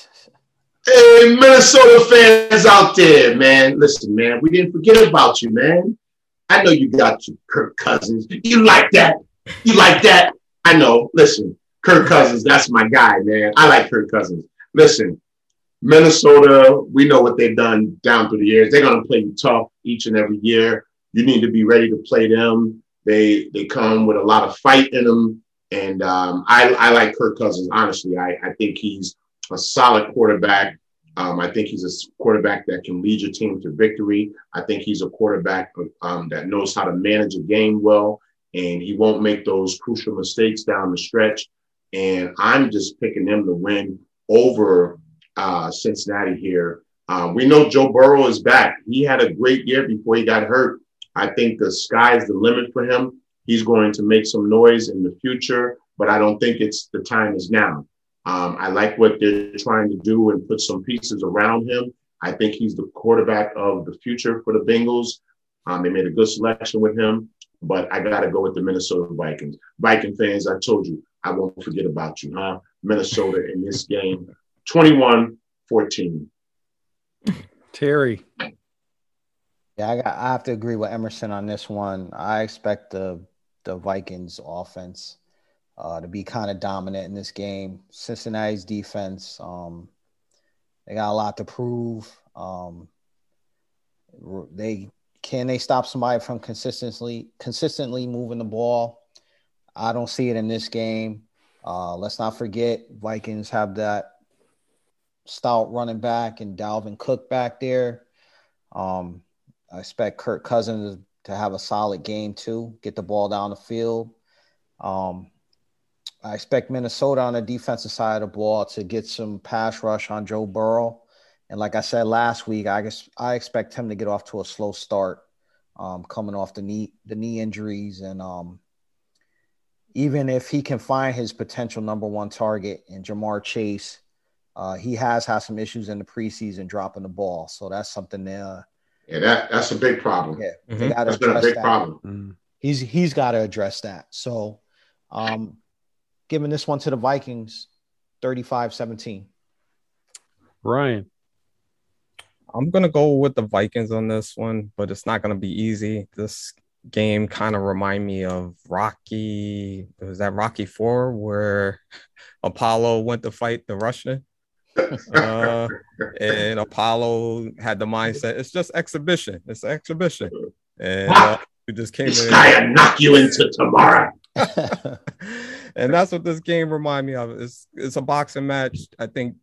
Hey, Minnesota fans out there, man. Listen, man, we didn't forget about you, man. I know you got your Kirk Cousins. You like that. You like that. I know. Listen, Kirk Cousins, that's my guy, man. I like Kirk Cousins. Listen, Minnesota, we know what they've done down through the years. They're going to play you tough each and every year. You need to be ready to play them. They they come with a lot of fight in them, and um, I I like Kirk Cousins. Honestly, I I think he's a solid quarterback. Um, I think he's a quarterback that can lead your team to victory. I think he's a quarterback um, that knows how to manage a game well, and he won't make those crucial mistakes down the stretch. And I'm just picking him to win over uh, Cincinnati here. Um, we know Joe Burrow is back. He had a great year before he got hurt. I think the sky's the limit for him. He's going to make some noise in the future, but I don't think it's the time is now. Um, I like what they're trying to do and put some pieces around him. I think he's the quarterback of the future for the Bengals. Um, they made a good selection with him, but I got to go with the Minnesota Vikings. Viking fans, I told you, I won't forget about you, huh? Minnesota in this game, 21 14. Terry. Yeah, I, got, I have to agree with Emerson on this one. I expect the the Vikings offense uh, to be kind of dominant in this game. Cincinnati's defense, um, they got a lot to prove. Um, they can they stop somebody from consistently consistently moving the ball. I don't see it in this game. Uh, let's not forget Vikings have that stout running back and Dalvin Cook back there. Um, I expect Kirk Cousins to have a solid game too, get the ball down the field. Um, I expect Minnesota on the defensive side of the ball to get some pass rush on Joe Burrow. And like I said last week, I guess I expect him to get off to a slow start, um, coming off the knee the knee injuries, and um, even if he can find his potential number one target in Ja'Marr Chase, uh, he has had some issues in the preseason dropping the ball. So that's something that uh, yeah, that that's a big problem. Yeah, mm-hmm. that's been a big that. problem. Mm-hmm. He's he's got to address that. So, um, giving this one to the Vikings, 35-17. Ryan. I'm gonna go with the Vikings on this one, but it's not gonna be easy. This game kind of remind me of Rocky. Was that Rocky Four where Apollo went to fight the Russian? Uh, and Apollo had the mindset it's just exhibition. It's exhibition, and uh, we just came this in. guy and knock you into tomorrow. and that's what this game remind me of. It's it's a boxing match. I think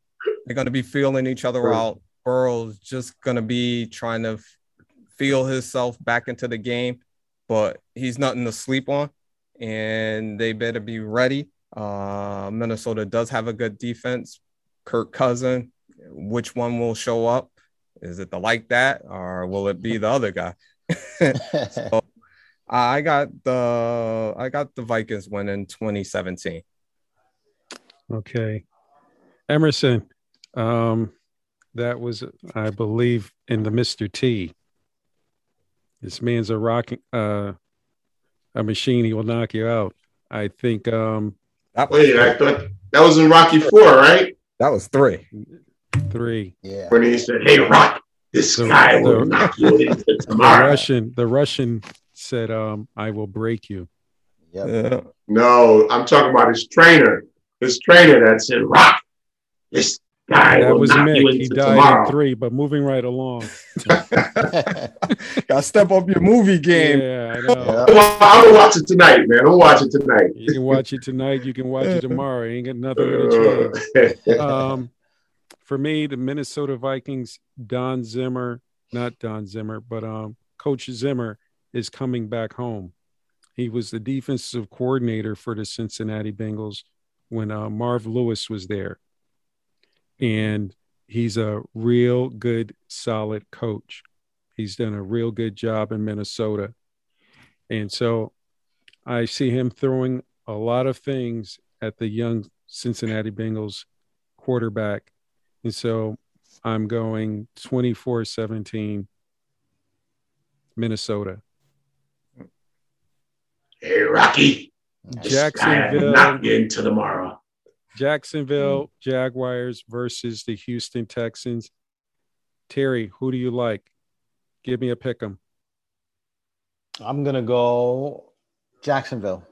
they're going to be feeling each other out. Burrow's just going to be trying to feel himself back into the game, but he's nothing to sleep on, and they better be ready. Uh, Minnesota does have a good defense, Kirk Cousin. Which one will show up? Is it the like that, or will it be the other guy? so I got the I got the Vikings winning 2017. Okay, Emerson. Um, that was, I believe, in the Mister T. This man's a rocking uh, a machine. He will knock you out. I think. Um, Wait, I thought that was in Rocky Four, right? That was three. Three. Yeah. When he said, "Hey, Rock, this the, guy will knock you into tomorrow." The Russian, the Russian said, um, "I will break you." Yep. Yeah. No, I'm talking about his trainer. His trainer that said, "Rock, this guy that was knock Mick. He died tomorrow. in three, but moving right along. Gotta step up your movie game. Yeah, I know. Well, I'm gonna watch it tonight, man. I'm watch it tonight. You can watch it tonight. You can watch it tomorrow. You ain't got nothing to change. Um, for me, the Minnesota Vikings, Don Zimmer, not Don Zimmer, but um, Coach Zimmer is coming back home. He was the defensive coordinator for the Cincinnati Bengals when uh, Marv Lewis was there. And he's a real good, solid coach. He's done a real good job in Minnesota. And so I see him throwing a lot of things at the young Cincinnati Bengals quarterback. And so I'm going 24 17 Minnesota. Hey, Rocky. Jacksonville. Knock you into tomorrow. Jacksonville Jaguars versus the Houston Texans. Terry, who do you like? Give me a pick 'em. I'm gonna go Jacksonville.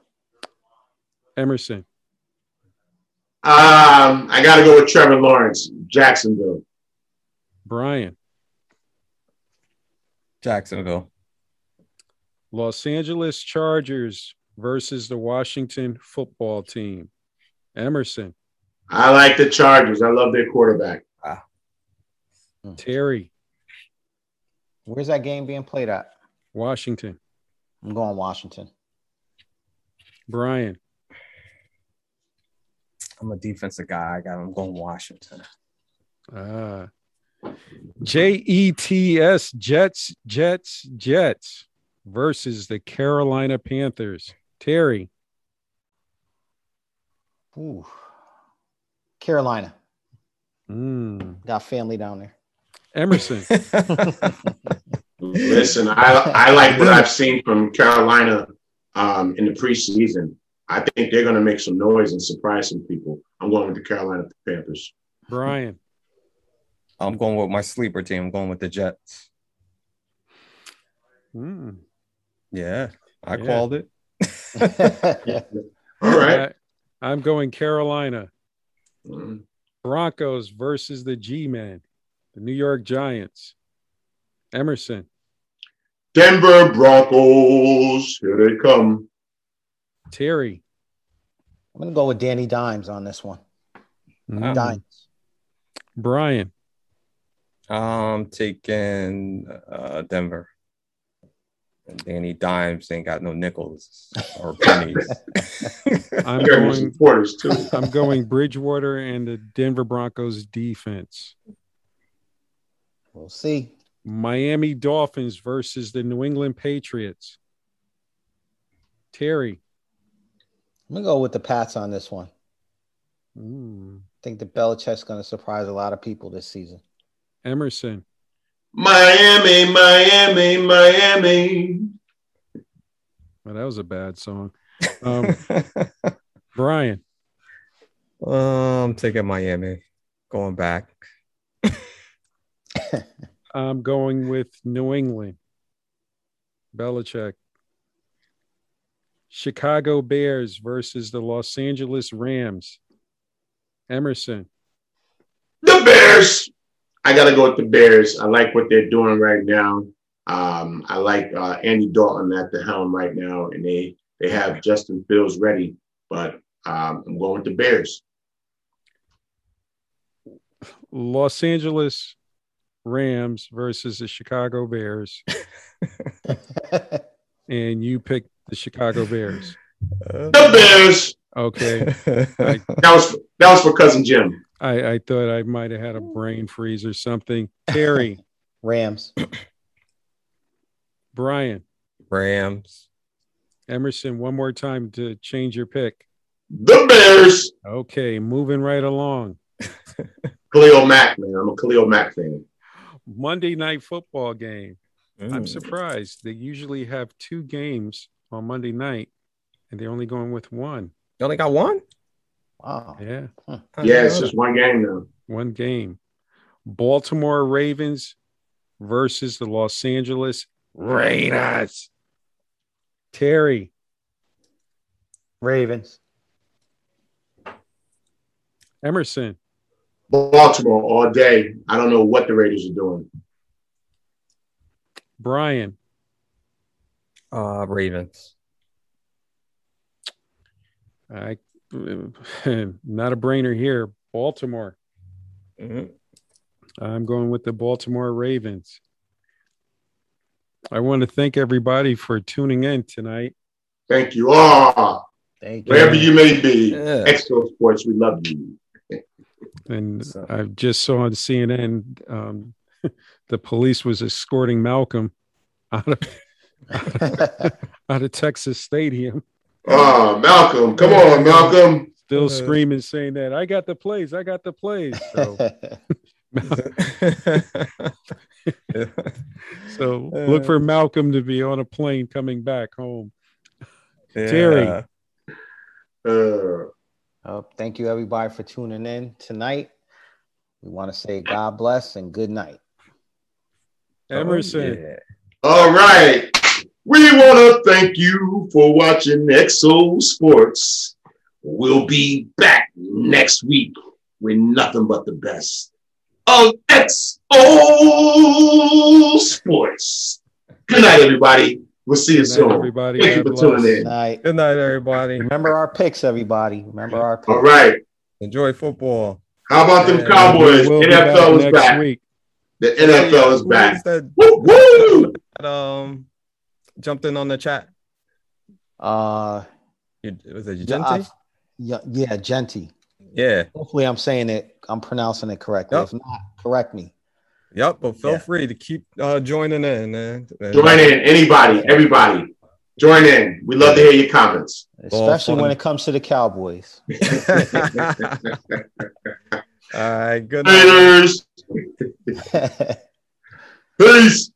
Emerson. Um, I got to go with Trevor Lawrence, Jacksonville. Brian, Jacksonville. Los Angeles Chargers versus the Washington football team. Emerson, I like the Chargers. I love their quarterback. Terry, Where's that game being played at? Washington, I'm going Washington. Brian, I'm a defensive guy. I got. I'm going Washington. ah, J E T S Jets, Jets, Jets versus the Carolina Panthers. Terry, Ooh. Carolina. mm. Got family down there. Emerson, Listen, I I like what I've seen from Carolina um, in the preseason. I think they're going to make some noise and surprise some people. I'm going with the Carolina Panthers. Brian, I'm going with my sleeper team. I'm going with the Jets. mm. Yeah, I Yeah. called it. All right. I, am going Carolina. Mm. Broncos versus the G Men, the New York Giants. Emerson, Denver Broncos, here they come. Terry, I'm gonna go with Danny Dimes on this one. mm. Dimes. Brian, I'm taking uh, Denver. And Danny Dimes ain't got no nickels or pennies. I'm going. supporters too. I'm going Bridgewater and the Denver Broncos defense. We'll see. Miami Dolphins versus the New England Patriots. Terry, I'm gonna go with the Pats on this one. mm. I think the Belichick's gonna surprise a lot of people this season. Emerson, Miami, Miami, Miami. well, that was a bad song. Um, Brian, I'm taking Miami. Going back. I'm going with New England. Belichick. Chicago Bears versus the Los Angeles Rams. Emerson. The Bears. I got to go with the Bears. I like what they're doing right now. Um, I like uh, Andy Dalton at the helm right now, and they they have Justin Fields ready. But um, I'm going with the Bears. Los Angeles Rams versus the Chicago Bears. And you picked the Chicago Bears. The Bears. Okay. That was that was for cousin Jim. I, I thought I might have had a brain freeze or something. Terry, Rams. Brian, Rams. Emerson, one more time to change your pick. The Bears. Okay, moving right along. Khalil Mack, man. I'm a Khalil Mack fan. Monday night football game. I'm Mm. surprised. They usually have two games on Monday night, and they're only going with one. You only got one? Wow. Yeah, I Yeah, it's just one game now. one game. Baltimore Ravens versus the Los Angeles Raiders. Terry, Ravens. Emerson, Baltimore all day. I don't know what the Raiders are doing. Brian. Uh, Ravens. I not a brainer here. Baltimore. Mhm. I'm going with the Baltimore Ravens. I want to thank everybody for tuning in tonight. Thank you all. Thank you. Wherever you may be. Yeah. XO Sports, we love you. And So- I just saw on CNN um, the police was escorting Malcolm out of, out of Texas Stadium, Oh, Malcolm. Come on, Malcolm. still Uh. screaming, saying that I got the plays, I got the plays. So, so look for Malcolm to be on a plane coming back home. Terry. Yeah. Uh, Oh, thank you, everybody, for tuning in tonight. We want to say God bless and good night. Emerson. Yeah. all right. We want to thank you for watching XO Sports. We'll be back next week with nothing but the best of XO Sports. Good night, everybody. We'll see you Good night, soon. everybody. Thank you God for tuning bless. in. Night. Good night, everybody. Remember our picks, everybody. Remember our picks. All right. Enjoy football. How about them Yeah, Cowboys? We'll be NFL is back. week. The NFL is Who back. That, Woo, woo! that, um, jumped in on the chat. Uh, You, was it yeah, Genty? Yeah, yeah, Genty. Yeah. Hopefully, I'm saying it. I'm pronouncing it correctly. Yep. If not, correct me. Yep. But feel Yeah. free to keep uh, joining in, man. Join in. Anybody, everybody. Join in. We love to hear your comments. Especially when it comes to the Cowboys. All right. Good night. Haters. Peace.